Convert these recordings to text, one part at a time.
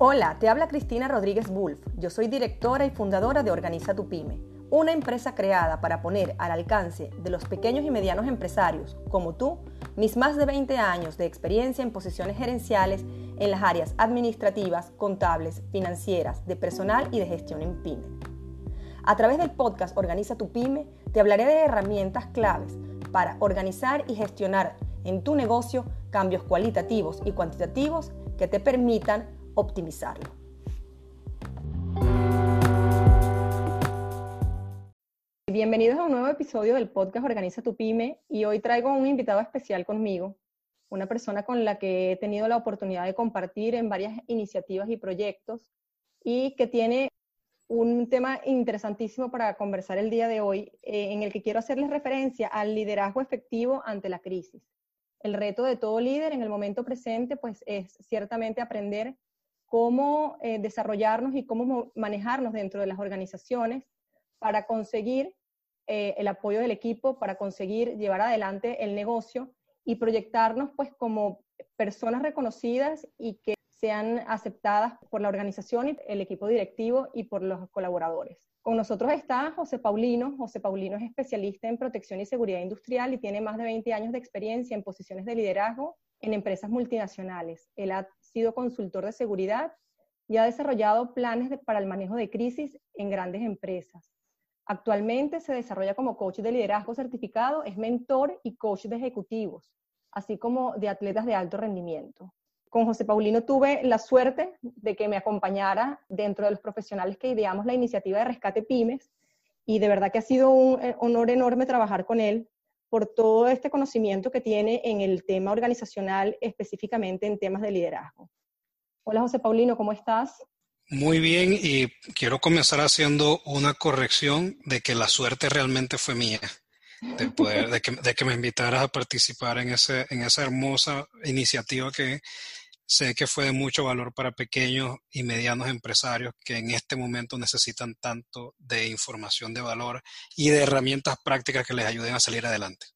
Hola, te habla Cristina Rodríguez Wolf. Yo soy directora y fundadora de Organiza tu Pyme, una empresa creada para poner al alcance de los pequeños y medianos empresarios, como tú, mis más de 20 años de experiencia en posiciones gerenciales en las áreas administrativas, contables, financieras, de personal y de gestión en pyme. A través del podcast Organiza tu Pyme, te hablaré de herramientas claves para organizar y gestionar en tu negocio cambios cualitativos y cuantitativos que te permitan optimizarlo. Bienvenidos a un nuevo episodio del podcast Organiza tu Pyme y hoy traigo un invitado especial conmigo, una persona con la que he tenido la oportunidad de compartir en varias iniciativas y proyectos y que tiene un tema interesantísimo para conversar el día de hoy, eh, en el que quiero hacerles referencia al liderazgo efectivo ante la crisis. El reto de todo líder en el momento presente, pues, es ciertamente aprender cómo eh, desarrollarnos y cómo manejarnos dentro de las organizaciones para conseguir eh, el apoyo del equipo, para conseguir llevar adelante el negocio y proyectarnos pues como personas reconocidas y que sean aceptadas por la organización, y el equipo directivo y por los colaboradores. Con nosotros está José Paulino. José Paulino es especialista en protección y seguridad industrial y tiene más de 20 años de experiencia en posiciones de liderazgo en empresas multinacionales. Él ha sido consultor de seguridad y ha desarrollado planes para el manejo de crisis en grandes empresas. Actualmente se desarrolla como coach de liderazgo certificado, es mentor y coach de ejecutivos, así como de atletas de alto rendimiento. Con José Paulino tuve la suerte de que me acompañara dentro de los profesionales que ideamos la iniciativa de Rescate Pymes y de verdad que ha sido un eh, honor enorme trabajar con él por todo este conocimiento que tiene en el tema organizacional, específicamente en temas de liderazgo. Hola José Paulino, ¿cómo estás? Muy bien, y quiero comenzar haciendo una corrección de que la suerte realmente fue mía, de, poder, de, que, me invitaras a participar en, ese, en esa hermosa iniciativa que sé que fue de mucho valor para pequeños y medianos empresarios que en este momento necesitan tanto de información de valor y de herramientas prácticas que les ayuden a salir adelante.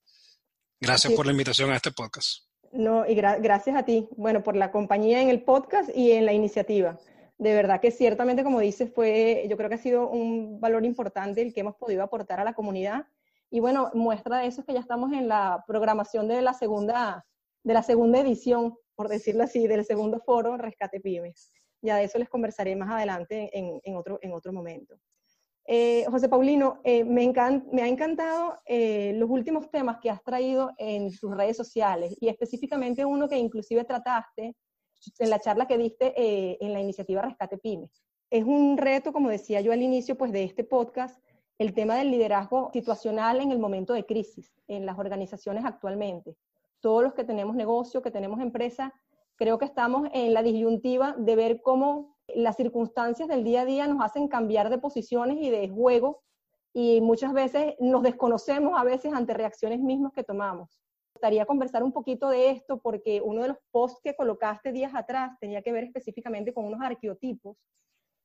Gracias por la invitación a este podcast. No, y gracias a ti, bueno, por la compañía en el podcast y en la iniciativa. De verdad que ciertamente, como dices, fue, yo creo que ha sido un valor importante el que hemos podido aportar a la comunidad. Y bueno, muestra de eso es que ya estamos en la programación de la segunda, de la segunda edición por decirlo así, del segundo foro Rescate Pymes. Ya de eso les conversaré más adelante en, otro, en otro momento. Eh, José Paulino, eh, me, me, ha encantado eh, los últimos temas que has traído en tus redes sociales y específicamente uno que inclusive trataste en la charla que diste en la iniciativa Rescate Pymes. Es un reto, como decía yo al inicio pues, de este podcast, el tema del liderazgo situacional en el momento de crisis en las organizaciones actualmente todos los que tenemos negocio, que tenemos empresa, creo que estamos en la disyuntiva de ver cómo las circunstancias del día a día nos hacen cambiar de posiciones y de juego y muchas veces nos desconocemos a veces ante reacciones mismas que tomamos. Me gustaría conversar un poquito de esto porque uno de los posts que colocaste días atrás tenía que ver específicamente con unos arqueotipos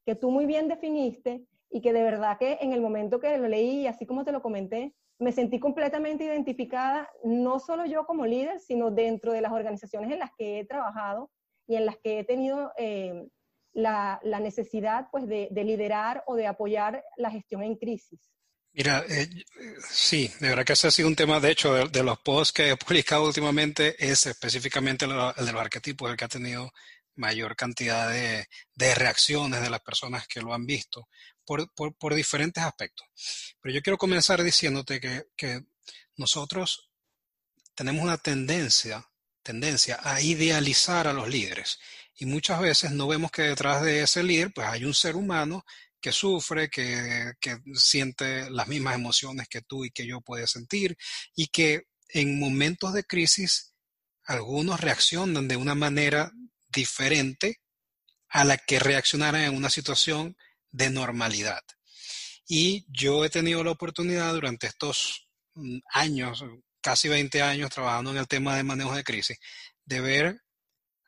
que tú muy bien definiste y que de verdad que en el momento que lo leí, así como te lo comenté, me sentí completamente identificada, no solo yo como líder, sino dentro de las organizaciones en las que he trabajado y en las que he tenido eh, la, necesidad pues, de, liderar o de apoyar la gestión en crisis. Mira, eh, sí, de verdad que ese ha sido un tema, de hecho, de, los posts que he publicado últimamente, es específicamente el, de los arquetipos, el que ha tenido mayor cantidad de, de, reacciones de las personas que lo han visto, por, diferentes aspectos. Pero yo quiero comenzar diciéndote que, nosotros tenemos una tendencia, tendencia a idealizar a los líderes. Y muchas veces no vemos que detrás de ese líder pues hay un ser humano que sufre, que, que siente las mismas emociones que tú y que yo puede sentir y que en momentos de crisis algunos reaccionan de una manera diferente a la que reaccionaran en una situación de normalidad. Y yo he tenido la oportunidad durante estos mm, años, casi 20 años trabajando en el tema de manejo de crisis, de ver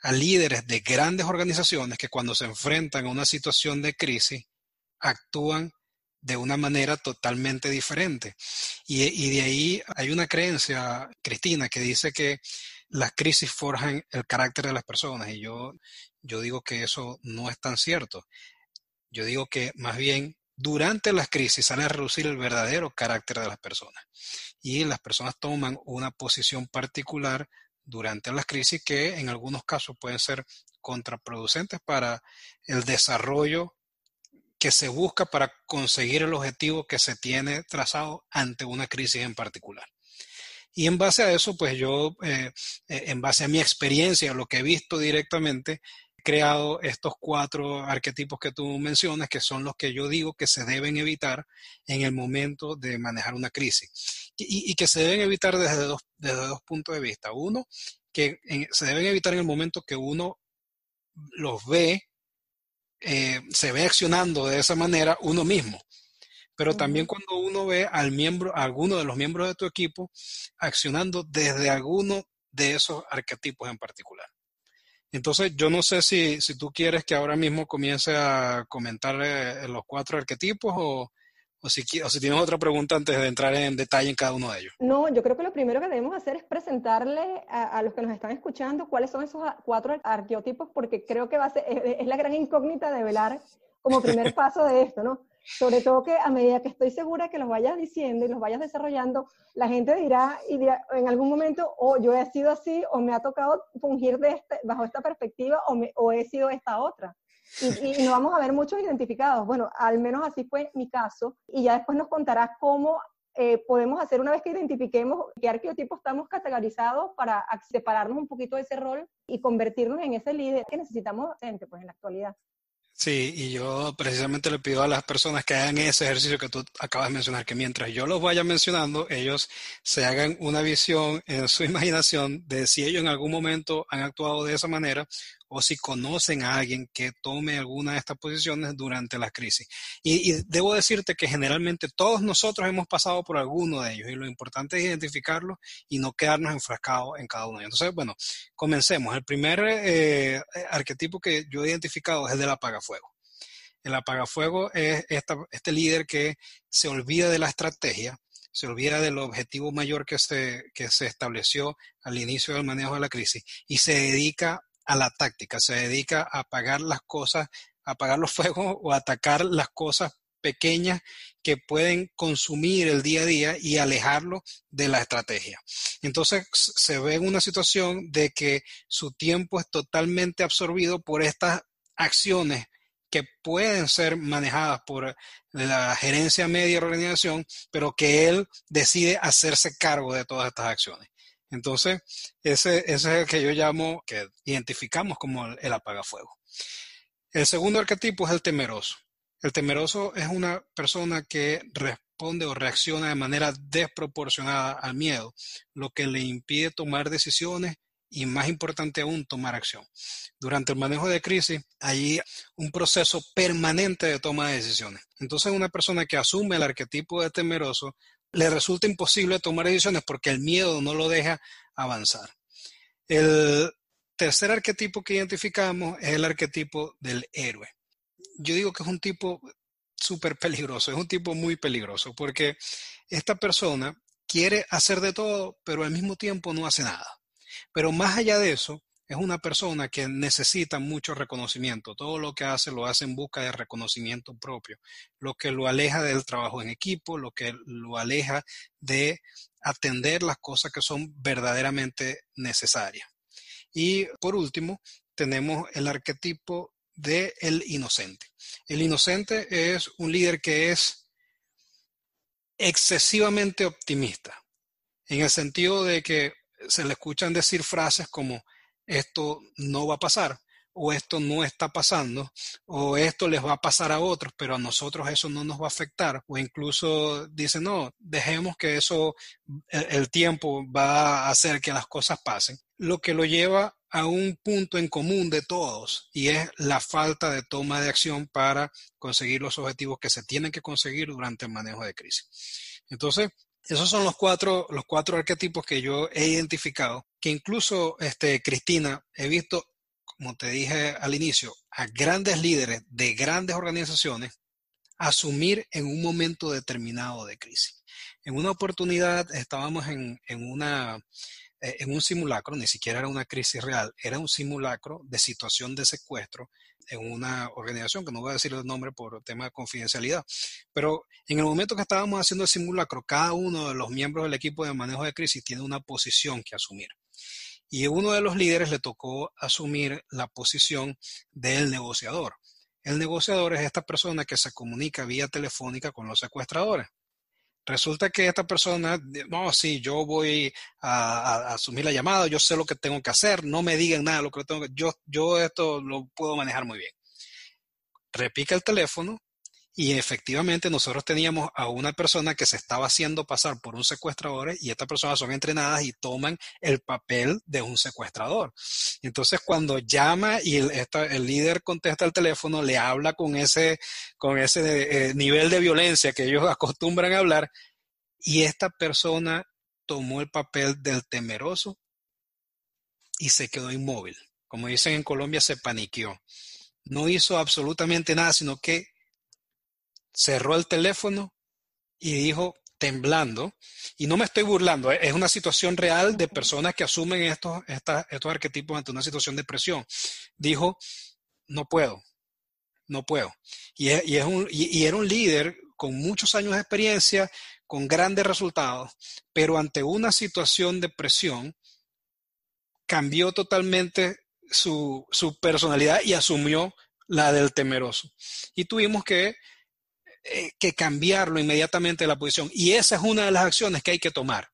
a líderes de grandes organizaciones que cuando se enfrentan a una situación de crisis actúan de una manera totalmente diferente. Y, y, de ahí hay una creencia, Cristina, que dice que las crisis forjan el carácter de las personas y yo, yo digo que eso no es tan cierto. Yo digo que más bien durante las crisis sale a reducir el verdadero carácter de las personas y las personas toman una posición particular durante las crisis que en algunos casos pueden ser contraproducentes para el desarrollo que se busca para conseguir el objetivo que se tiene trazado ante una crisis en particular. Y en base a eso, pues yo, eh, eh, en base a mi experiencia, lo que he visto directamente, creado estos cuatro arquetipos que tú mencionas, que son los que yo digo que se deben evitar en el momento de manejar una crisis. Y, que se deben evitar desde dos, desde dos puntos de vista. Uno, que se deben evitar en el momento que uno los ve eh, se ve accionando de esa manera uno mismo. Pero también cuando uno ve al miembro, a alguno de los miembros de tu equipo accionando desde alguno de esos arquetipos en particular. Entonces, yo no sé si, si tú quieres que ahora mismo comience a comentar eh, los cuatro arquetipos o, o si, o si tienes otra pregunta antes de entrar en detalle en cada uno de ellos. No, yo creo que lo primero que debemos hacer es presentarle a, los que nos están escuchando cuáles son esos cuatro arqueotipos, porque creo que va a ser, es, la gran incógnita de velar como primer paso de esto, ¿no? Sobre todo que a medida que estoy segura que los vayas diciendo y los vayas desarrollando, la gente dirá, y en algún momento, o yo he sido así, o me ha tocado fungir de este, bajo esta perspectiva, o, o he sido esta otra y, no vamos a ver muchos identificados. Bueno, al menos así fue mi caso. Y ya después nos contarás cómo eh, podemos hacer una vez que identifiquemos qué arqueotipo estamos categorizados para separarnos un poquito de ese rol y convertirnos en ese líder que necesitamos pues, en la actualidad. Sí, y yo precisamente le pido a las personas que hagan ese ejercicio que tú acabas de mencionar, que mientras yo los vaya mencionando, ellos se hagan una visión en su imaginación de si ellos en algún momento han actuado de esa manera o si conocen a alguien que tome alguna de estas posiciones durante la crisis. Y, debo decirte que generalmente todos nosotros hemos pasado por alguno de ellos y lo importante es identificarlos y no quedarnos enfrascados en cada uno de ellos. Entonces, bueno, comencemos. El primer eh, arquetipo que yo he identificado es el del apagafuego. El apagafuego es este líder que se olvida de la estrategia, se olvida del objetivo mayor que se, que se estableció al inicio del manejo de la crisis y se dedica a la táctica, se dedica a apagar las cosas, a apagar los fuegos o atacar las cosas pequeñas que pueden consumir el día a día y alejarlo de la estrategia. Entonces se ve en una situación de que su tiempo es totalmente absorbido por estas acciones que pueden ser manejadas por la gerencia media de organización, pero que él decide hacerse cargo de todas estas acciones. Entonces, ese, es el que yo llamo, que identificamos como el, apagafuego. El segundo arquetipo es el temeroso. El temeroso es una persona que responde o reacciona de manera desproporcionada al miedo, lo que le impide tomar decisiones y, más importante aún, tomar acción. Durante el manejo de crisis hay un proceso permanente de toma de decisiones. Entonces, una persona que asume el arquetipo de temeroso le resulta imposible tomar decisiones porque el miedo no lo deja avanzar. El tercer arquetipo que identificamos es el arquetipo del héroe. Yo digo que es un tipo súper peligroso, es un tipo muy peligroso porque esta persona quiere hacer de todo, pero al mismo tiempo no hace nada. Pero más allá de eso, es una persona que necesita mucho reconocimiento. Todo lo que hace lo hace en busca de reconocimiento propio, lo que lo aleja del trabajo en equipo, lo que lo aleja de atender las cosas que son verdaderamente necesarias. Y por último, tenemos el arquetipo del el inocente. El inocente es un líder que es excesivamente optimista, en el sentido de que se le escuchan decir frases como esto no va a pasar o esto no está pasando, o esto les va a pasar a otros, pero a nosotros eso no nos va a afectar, o incluso dicen, no, dejemos que eso, el, tiempo va a hacer que las cosas pasen, lo que lo lleva a un punto en común de todos, y es la falta de toma de acción para conseguir los objetivos que se tienen que conseguir durante el manejo de crisis. Entonces, esos son los cuatro, los cuatro arquetipos que yo he identificado, que incluso, este, Cristina, he visto, como te dije al inicio, a grandes líderes de grandes organizaciones asumir en un momento determinado de crisis. En una oportunidad estábamos en, eh, en un simulacro, ni siquiera era una crisis real, era un simulacro de situación de secuestro en una organización, que no voy a decir el nombre por tema de confidencialidad, pero en el momento que estábamos haciendo el simulacro, cada uno de los miembros del equipo de manejo de crisis tiene una posición que asumir. Y uno de los líderes le tocó asumir la posición del negociador. El negociador es esta persona que se comunica vía telefónica con los secuestradores. Resulta que esta persona, no, sí, yo voy a, asumir la llamada, yo sé lo que tengo que hacer, no me digan nada, lo que tengo que, yo, yo esto lo puedo manejar muy bien. Repica el teléfono, y efectivamente nosotros teníamos a una persona que se estaba haciendo pasar por un secuestrador y estas personas son entrenadas y toman el papel de un secuestrador. Entonces cuando llama y el, líder contesta el teléfono, le habla con ese, con ese eh, nivel de violencia que ellos acostumbran a hablar y esta persona tomó el papel del temeroso y se quedó inmóvil. Como dicen en Colombia, se paniqueó. No hizo absolutamente nada, sino que cerró el teléfono y dijo, temblando, y no me estoy burlando, es una situación real de personas que asumen estos, estos arquetipos ante una situación de presión. Dijo, no puedo, no puedo. Y, y era un líder con muchos años de experiencia, con grandes resultados, pero ante una situación de presión, cambió totalmente su, su personalidad y asumió la del temeroso. Y tuvimos que eh, que cambiarlo inmediatamente de la posición. Y esa es una de las acciones que hay que tomar.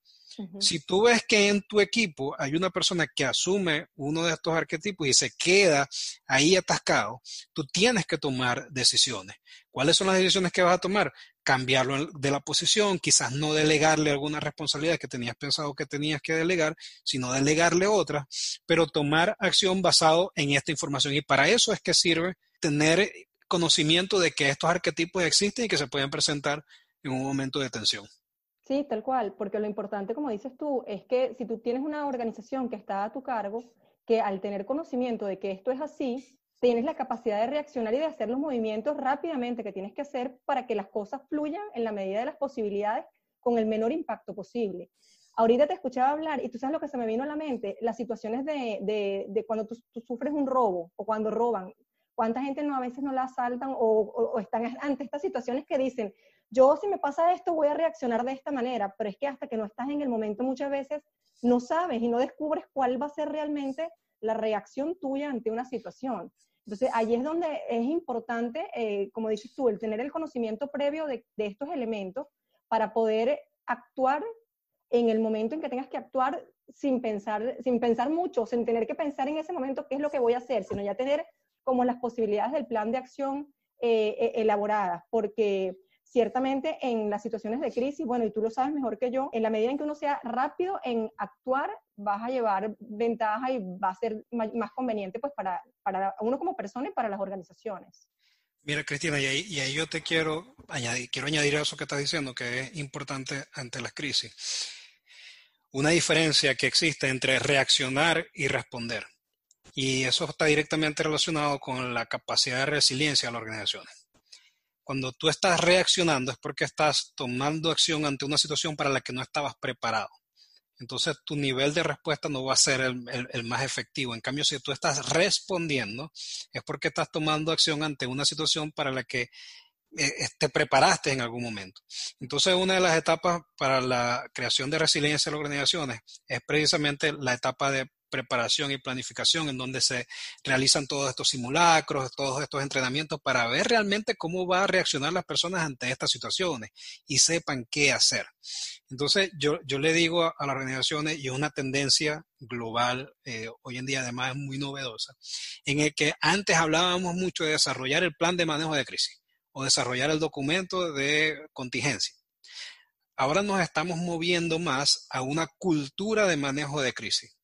Si tú ves que en tu equipo hay una persona que asume uno de estos arquetipos y se queda ahí atascado, tú tienes que tomar decisiones. ¿Cuáles son las decisiones que vas a tomar? Cambiarlo de la posición, quizás no delegarle alguna responsabilidad que tenías pensado que tenías que delegar, sino delegarle otra, pero tomar acción basado en esta información. Y para eso es que sirve tener conocimiento de que estos arquetipos existen y que se pueden presentar en un momento de tensión. Sí, tal cual, porque lo importante, como dices tú, es que si tú tienes una organización que está a tu cargo, que al tener conocimiento de que esto es así, tienes la capacidad de reaccionar y de hacer los movimientos rápidamente que tienes que hacer para que las cosas fluyan en la medida de las posibilidades con el menor impacto posible. Ahorita te escuchaba hablar y tú sabes lo que se me vino a la mente, las situaciones de, cuando tú, sufres un robo o cuando roban. ¿Cuánta gente no a veces no la asaltan o, están ante estas situaciones que dicen, yo si me pasa esto voy a reaccionar de esta manera, pero es que hasta que no estás en el momento muchas veces no sabes y no descubres cuál va a ser realmente la reacción tuya ante una situación. Entonces, ahí es donde es importante, eh, como dices tú, el tener el conocimiento previo de, de, estos elementos para poder actuar en el momento en que tengas que actuar sin pensar, sin pensar mucho, sin tener que pensar en ese momento qué es lo que voy a hacer, sino ya tener como las posibilidades del plan de acción eh, eh, elaboradas, porque ciertamente en las situaciones de crisis, bueno, y tú lo sabes mejor que yo, en la medida en que uno sea rápido en actuar, vas a llevar ventaja y va a ser más, conveniente pues para, para uno como persona y para las organizaciones. Mira, Cristina, y ahí, y ahí, yo te quiero añadir, quiero añadir a eso que estás diciendo, que es importante ante las crisis. Una diferencia que existe entre reaccionar y responder. Y eso está directamente relacionado con la capacidad de resiliencia de la organización. Cuando tú estás reaccionando es porque estás tomando acción ante una situación para la que no estabas preparado. Entonces tu nivel de respuesta no va a ser el, más efectivo. En cambio, si tú estás respondiendo, es porque estás tomando acción ante una situación para la que eh, te preparaste en algún momento. Entonces, una de las etapas para la creación de resiliencia en las organizaciones es precisamente la etapa de preparación y planificación en donde se realizan todos estos simulacros, todos estos entrenamientos para ver realmente cómo va a reaccionar las personas ante estas situaciones y sepan qué hacer. Entonces, yo, yo le digo a, las organizaciones, y es una tendencia global, eh, hoy en día además es muy novedosa, en el que antes hablábamos mucho de desarrollar el plan de manejo de crisis o desarrollar el documento de contingencia. Ahora nos estamos moviendo más a una cultura de manejo de crisis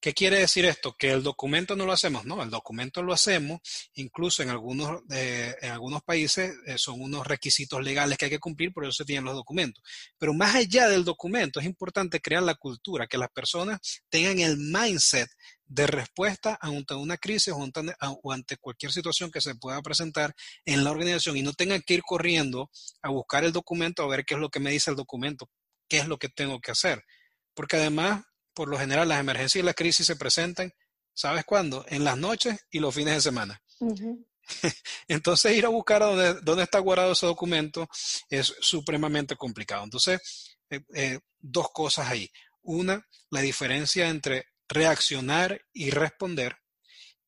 ¿Qué quiere decir esto? Que el documento no lo hacemos, no, el documento lo hacemos, incluso en algunos, eh, en algunos países eh, son unos requisitos legales que hay que cumplir, por eso se tienen los documentos. Pero más allá del documento, es importante crear la cultura, que las personas tengan el mindset de respuesta ante una crisis o ante, cualquier situación que se pueda presentar en la organización y no tengan que ir corriendo a buscar el documento a ver qué es lo que me dice el documento, qué es lo que tengo que hacer. Porque además por lo general, las emergencias y las crisis se presentan, ¿sabes cuándo? En las noches y los fines de semana. Entonces, ir a buscar dónde, dónde, está guardado ese documento es supremamente complicado. Entonces, eh, eh, dos cosas ahí. Una, la diferencia entre reaccionar y responder.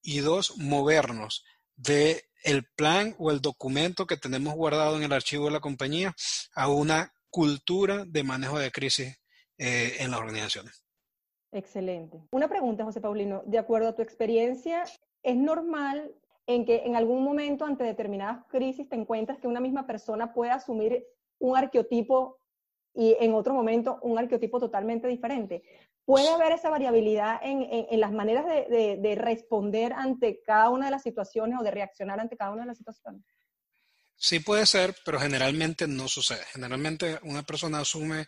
Y dos, movernos de el plan o el documento que tenemos guardado en el archivo de la compañía a una cultura de manejo de crisis eh, en las organizaciones. Excelente. Una pregunta, José Paulino. De acuerdo a tu experiencia, ¿es normal en que en algún momento ante determinadas crisis te encuentras que una misma persona puede asumir un arqueotipo y en otro momento un arqueotipo totalmente diferente? ¿Puede haber esa variabilidad en, en, las maneras de, de, responder ante cada una de las situaciones o de reaccionar ante cada una de las situaciones? Sí puede ser, pero generalmente no sucede. Generalmente una persona asume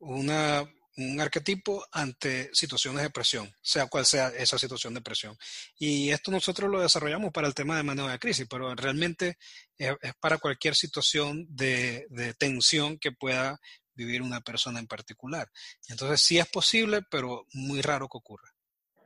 una, un arquetipo ante situaciones de presión, sea cual sea esa situación de presión. Y esto nosotros lo desarrollamos para el tema de manejo de crisis, pero realmente es, para cualquier situación de, de, tensión que pueda vivir una persona en particular. Entonces sí es posible, pero muy raro que ocurra.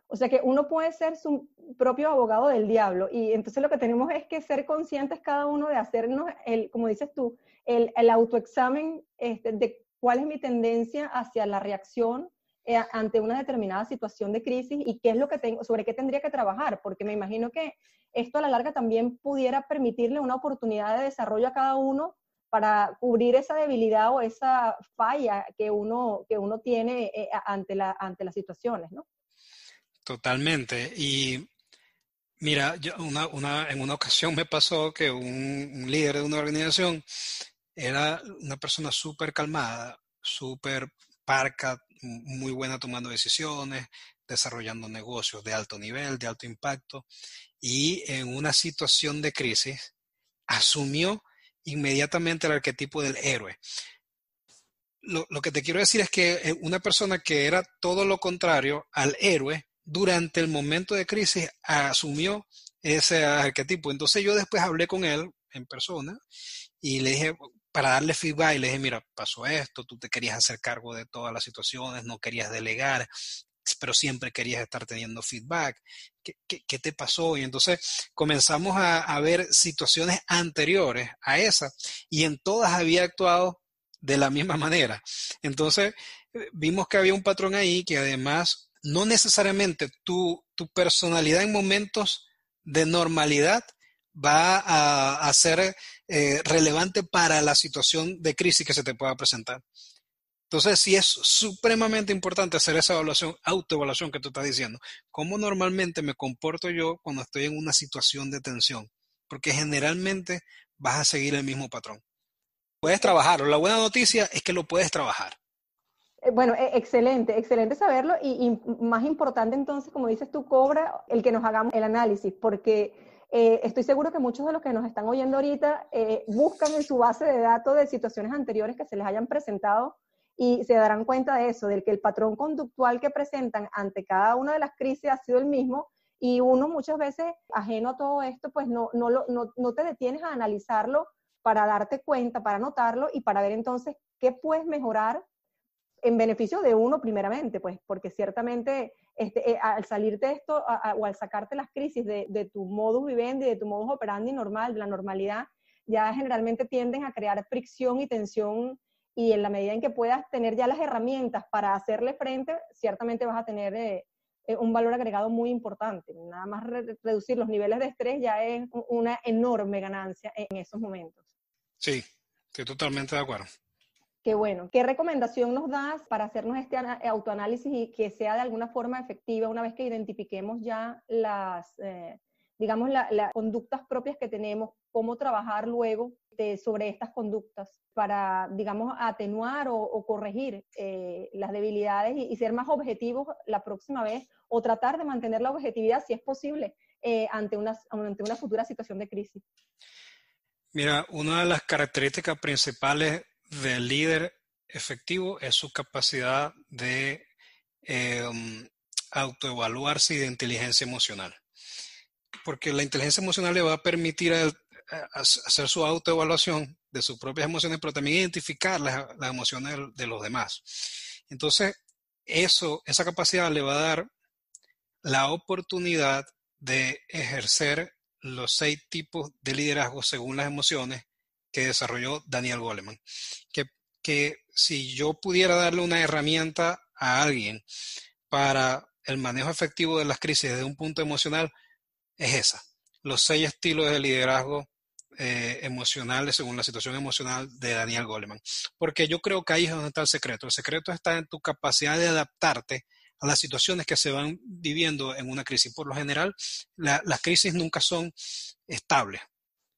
O sea que uno puede ser su propio abogado del diablo y entonces lo que tenemos es que ser conscientes cada uno de hacernos, el, como dices tú, el, el autoexamen este, de cuál es mi tendencia hacia la reacción eh, ante una determinada situación de crisis y qué es lo que tengo, sobre qué tendría que trabajar, porque me imagino que esto a la larga también pudiera permitirle una oportunidad de desarrollo a cada uno para cubrir esa debilidad o esa falla que uno, que uno tiene eh, ante, la, ante las situaciones, ¿no? Totalmente. Y mira, yo una, una, en una ocasión me pasó que un líder de una organización era una persona súper calmada, súper parca, muy buena tomando decisiones, desarrollando negocios de alto nivel, de alto impacto, y en una situación de crisis asumió inmediatamente el arquetipo del héroe. Lo, lo, que te quiero decir es que eh, una persona que era todo lo contrario al héroe, durante el momento de crisis asumió ese arquetipo. Entonces yo después hablé con él en persona y le dije, para darle feedback y le dije, mira, pasó esto, tú te querías hacer cargo de todas las situaciones, no querías delegar, pero siempre querías estar teniendo feedback. ¿Qué, te pasó? Y entonces comenzamos a, a, ver situaciones anteriores a esa y en todas había actuado de la misma manera. Entonces eh, vimos que había un patrón ahí que además no necesariamente tu, tu personalidad en momentos de normalidad va a, a ser eh, relevante para la situación de crisis que se te pueda presentar. Entonces, sí es supremamente importante hacer esa evaluación, autoevaluación que tú estás diciendo. ¿Cómo normalmente me comporto yo cuando estoy en una situación de tensión? Porque generalmente vas a seguir el mismo patrón. Puedes trabajarlo. La buena noticia es que lo puedes trabajar. Eh, bueno, e, excelente, excelente saberlo y, y más importante entonces, como dices tú, cobra el que nos hagamos el análisis, porque eh, estoy seguro que muchos de los que nos están oyendo ahorita eh, buscan en su base de datos de situaciones anteriores que se les hayan presentado y se darán cuenta de eso, del que el patrón conductual que presentan ante cada una de las crisis ha sido el mismo y uno muchas veces, ajeno a todo esto, pues no, no, no, no te detienes a analizarlo para darte cuenta, para notarlo y para ver entonces qué puedes mejorar en beneficio de uno primeramente, pues porque ciertamente este, eh, al salirte de esto o al sacarte las crisis de, de, tu modus vivendi, de tu modus operandi normal, de la normalidad, ya generalmente tienden a crear fricción y tensión y en la medida en que puedas tener ya las herramientas para hacerle frente, ciertamente vas a tener eh, eh, un valor agregado muy importante. Nada más reducir los niveles de estrés ya es una enorme ganancia en esos momentos. Sí, estoy totalmente de acuerdo. Qué bueno. ¿Qué recomendación nos das para hacernos este autoanálisis y que sea de alguna forma efectiva una vez que identifiquemos ya las, eh, digamos, las conductas propias que tenemos, cómo trabajar luego sobre estas conductas para, digamos, atenuar o, corregir eh, las debilidades y, ser más objetivos la próxima vez o tratar de mantener la objetividad si es posible eh, ante, una, ante una futura situación de crisis? Mira, una de las características principales del líder efectivo es su capacidad de eh, autoevaluarse y de inteligencia emocional. Porque la inteligencia emocional le va a permitir hacer su autoevaluación de sus propias emociones, pero también identificar las, emociones de los demás. Entonces, esa capacidad le va a dar la oportunidad de ejercer los seis tipos de liderazgo según las emociones que desarrolló Daniel Goleman. Que, que si yo pudiera darle una herramienta a alguien para el manejo efectivo de las crisis desde un punto emocional, es esa. Los seis estilos de liderazgo eh, emocionales según la situación emocional de Daniel Goleman. Porque yo creo que ahí es donde está el secreto. El secreto está en tu capacidad de adaptarte a las situaciones que se van viviendo en una crisis. Por lo general, las crisis nunca son estables,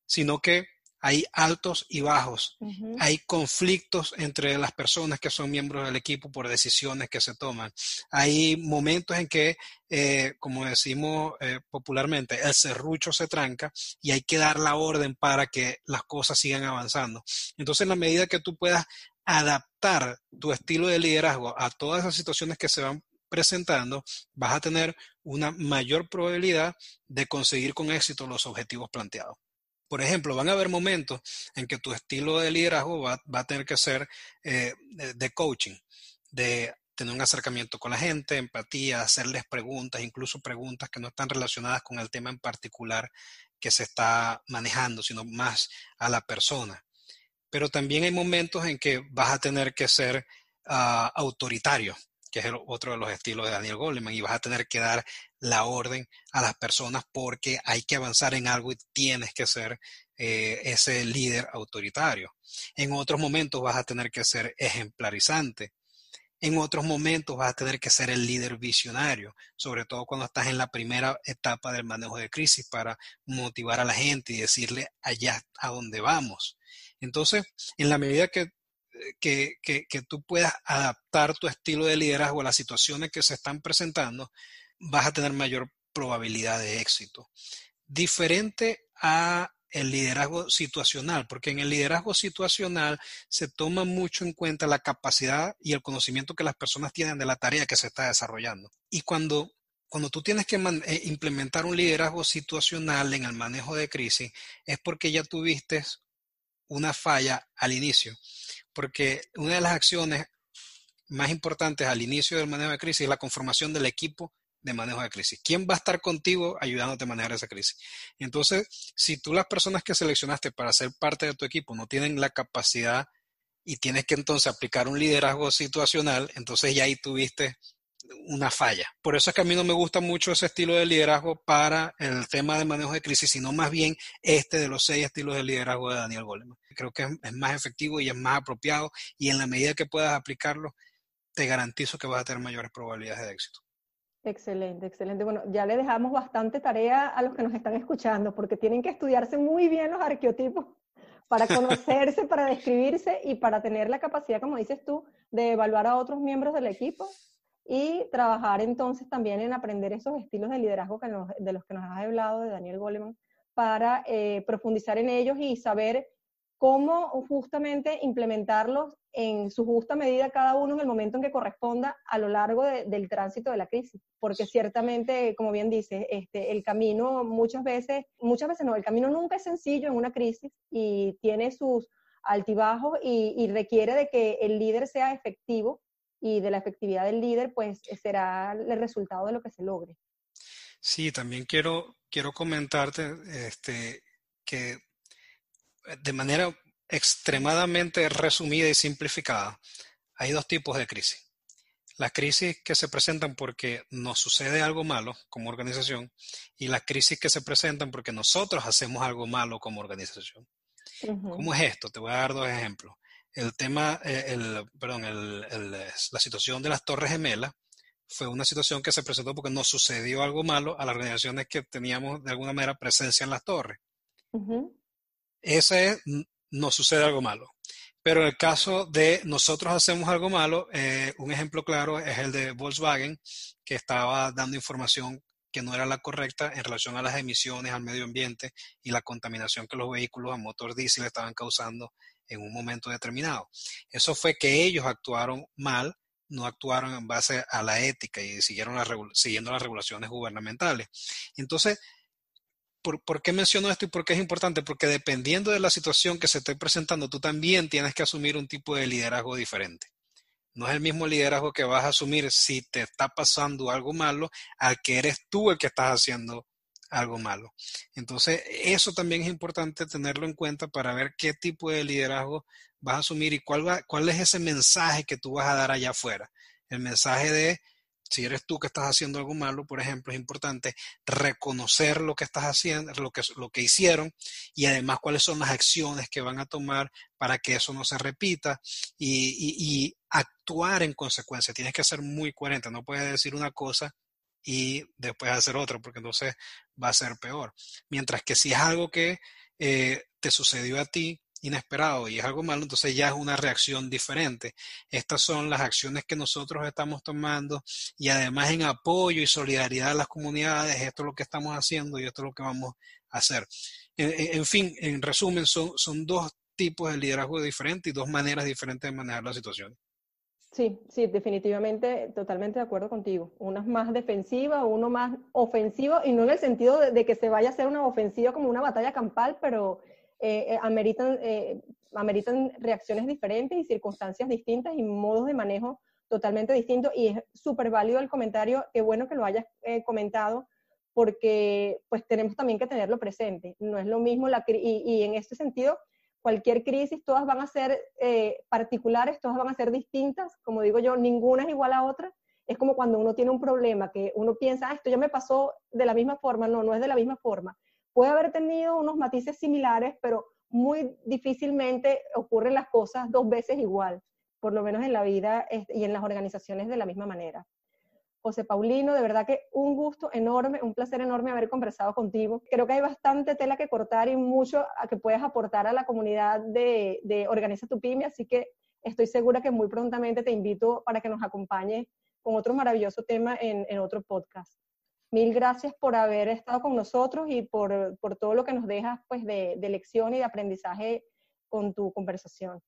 sino que hay altos y bajos, hay conflictos entre las personas que son miembros del equipo por decisiones que se toman, hay momentos en que, eh, como decimos eh, popularmente, el serrucho se tranca y hay que dar la orden para que las cosas sigan avanzando. Entonces, en la medida que tú puedas adaptar tu estilo de liderazgo a todas esas situaciones que se van presentando, vas a tener una mayor probabilidad de conseguir con éxito los objetivos planteados. Por ejemplo, van a haber momentos en que tu estilo de liderazgo va, a tener que ser eh, de, coaching, de tener un acercamiento con la gente, empatía, hacerles preguntas, incluso preguntas que no están relacionadas con el tema en particular que se está manejando, sino más a la persona. Pero también hay momentos en que vas a tener que ser ah, autoritario, que es otro de los estilos de Daniel Goleman, y vas a tener que dar la orden a las personas porque hay que avanzar en algo y tienes que ser eh, ese líder autoritario. En otros momentos vas a tener que ser ejemplarizante. En otros momentos vas a tener que ser el líder visionario, sobre todo cuando estás en la primera etapa del manejo de crisis para motivar a la gente y decirle allá a dónde vamos. Entonces, en la medida que que, tú puedas adaptar tu estilo de liderazgo a las situaciones que se están presentando, vas a tener mayor probabilidad de éxito. Diferente a el liderazgo situacional, porque en el liderazgo situacional se toma mucho en cuenta la capacidad y el conocimiento que las personas tienen de la tarea que se está desarrollando. Y cuando, cuando tú tienes que eh, implementar un liderazgo situacional en el manejo de crisis, es porque ya tuviste una falla al inicio porque una de las acciones más importantes al inicio del manejo de crisis es la conformación del equipo de manejo de crisis. ¿Quién va a estar contigo ayudándote a manejar esa crisis? Entonces, si tú las personas que seleccionaste para ser parte de tu equipo no tienen la capacidad y tienes que entonces aplicar un liderazgo situacional, entonces ya ahí tuviste una falla. Por eso es que a mí no me gusta mucho ese estilo de liderazgo para el tema de manejo de crisis, sino más bien este de los seis estilos de liderazgo de Daniel Goleman. Creo que es, más efectivo y es más apropiado y en la medida que puedas aplicarlo, te garantizo que vas a tener mayores probabilidades de éxito. Excelente, excelente. Bueno, ya le dejamos bastante tarea a los que nos están escuchando porque tienen que estudiarse muy bien los arqueotipos para conocerse, para describirse y para tener la capacidad, como dices tú, de evaluar a otros miembros del equipo y trabajar entonces también en aprender esos estilos de liderazgo que de los que nos has hablado de Daniel Goleman para eh, profundizar en ellos y saber cómo justamente implementarlos en su justa medida cada uno en el momento en que corresponda a lo largo del tránsito de la crisis. Porque ciertamente, como bien dice, este, el camino muchas veces, muchas veces no, el camino nunca es sencillo en una crisis y tiene sus altibajos y requiere de que el líder sea efectivo y de la efectividad del líder, pues eh, será el resultado de lo que se logre. Sí, también quiero, quiero comentarte este, que eh, de manera extremadamente resumida y simplificada, hay dos tipos de crisis. Las crisis que se presentan porque nos sucede algo malo como organización y las crisis que se presentan porque nosotros hacemos algo malo como organización. ¿Cómo es esto? Te voy a dar dos ejemplos el tema, eh, el, perdón, la situación de las Torres Gemelas fue una situación que se presentó porque nos sucedió algo malo a las organizaciones que teníamos de alguna manera presencia en las torres. Ese es, nos sucede algo malo. Pero en el caso de nosotros hacemos algo malo, eh, un ejemplo claro es el de Volkswagen, que estaba dando información que no era la correcta en relación a las emisiones al medio ambiente y la contaminación que los vehículos a motor diésel estaban causando en un momento determinado. Eso fue que ellos actuaron mal, no actuaron en base a la ética y siguieron siguiendo las regulaciones gubernamentales. Entonces, ¿por, qué menciono esto y por qué es importante? Porque dependiendo de la situación que se esté presentando, tú también tienes que asumir un tipo de liderazgo diferente. No es el mismo liderazgo que vas a asumir si te está pasando algo malo al que eres tú el que estás haciendo algo malo. Entonces, eso también es importante tenerlo en cuenta para ver qué tipo de liderazgo vas a asumir y cuál, va, cuál es ese mensaje que tú vas a dar allá afuera. El mensaje de, si eres tú que estás haciendo algo malo, por ejemplo, es importante reconocer lo que estás haciendo, lo que, lo que hicieron y además cuáles son las acciones que van a tomar para que eso no se repita y, y actuar en consecuencia. Tienes que ser muy coherente, no puedes decir una cosa y después hacer otra, porque entonces va a ser peor. Mientras que si es algo que eh, te sucedió a ti inesperado y es algo malo, entonces ya es una reacción diferente. Estas son las acciones que nosotros estamos tomando y además en apoyo y solidaridad a las comunidades, esto es lo que estamos haciendo y esto es lo que vamos a hacer. En, fin, en resumen, son, son dos tipos de liderazgo diferentes y dos maneras diferentes de manejar la situación. Sí, sí, definitivamente, totalmente de acuerdo contigo. Una es más defensiva, uno más ofensivo, y no en el sentido de, que se vaya a hacer una ofensiva como una batalla campal, pero eh, eh, ameritan, eh, ameritan reacciones diferentes y circunstancias distintas y modos de manejo totalmente distintos. Y es súper válido el comentario, qué bueno que lo hayas comentado, porque pues tenemos también que tenerlo presente. No es lo mismo, la, y, y en este sentido, cualquier crisis, todas van a ser eh, particulares, todas van a ser distintas, como digo yo, ninguna es igual a otra. Es como cuando uno tiene un problema que uno piensa, ah, esto ya me pasó de la misma forma, no, no es de la misma forma. Puede haber tenido unos matices similares, pero muy difícilmente ocurren las cosas dos veces igual, por lo menos en la vida y en las organizaciones de la misma manera. José Paulino, de verdad que un gusto enorme, un placer enorme haber conversado contigo. Creo que hay bastante tela que cortar y mucho a que puedes aportar a la comunidad de, Organiza tu Pyme, así que estoy segura que muy prontamente te invito para que nos acompañes con otro maravilloso tema en, otro podcast. Mil gracias por haber estado con nosotros y por, todo lo que nos dejas pues, de, de lección y de aprendizaje con tu conversación.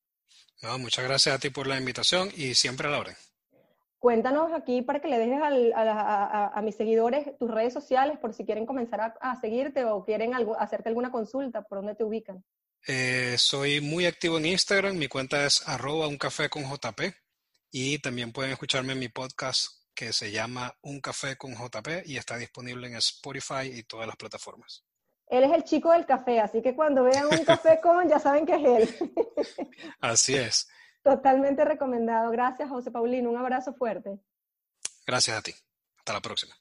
muchas gracias a ti por la invitación y siempre a la orden. Cuéntanos aquí para que le dejes a, mis seguidores tus redes sociales por si quieren comenzar a, seguirte o quieren hacerte alguna consulta, por dónde te ubican. Eh, soy muy activo en Instagram, mi cuenta es arroba un café con JP y también pueden escucharme en mi podcast que se llama Un café con JP y está disponible en Spotify y todas las plataformas. Él es el chico del café, así que cuando vean un café con ya saben que es él. así es. Totalmente recomendado. Gracias, José Paulino. Un abrazo fuerte. Gracias a ti. Hasta la próxima.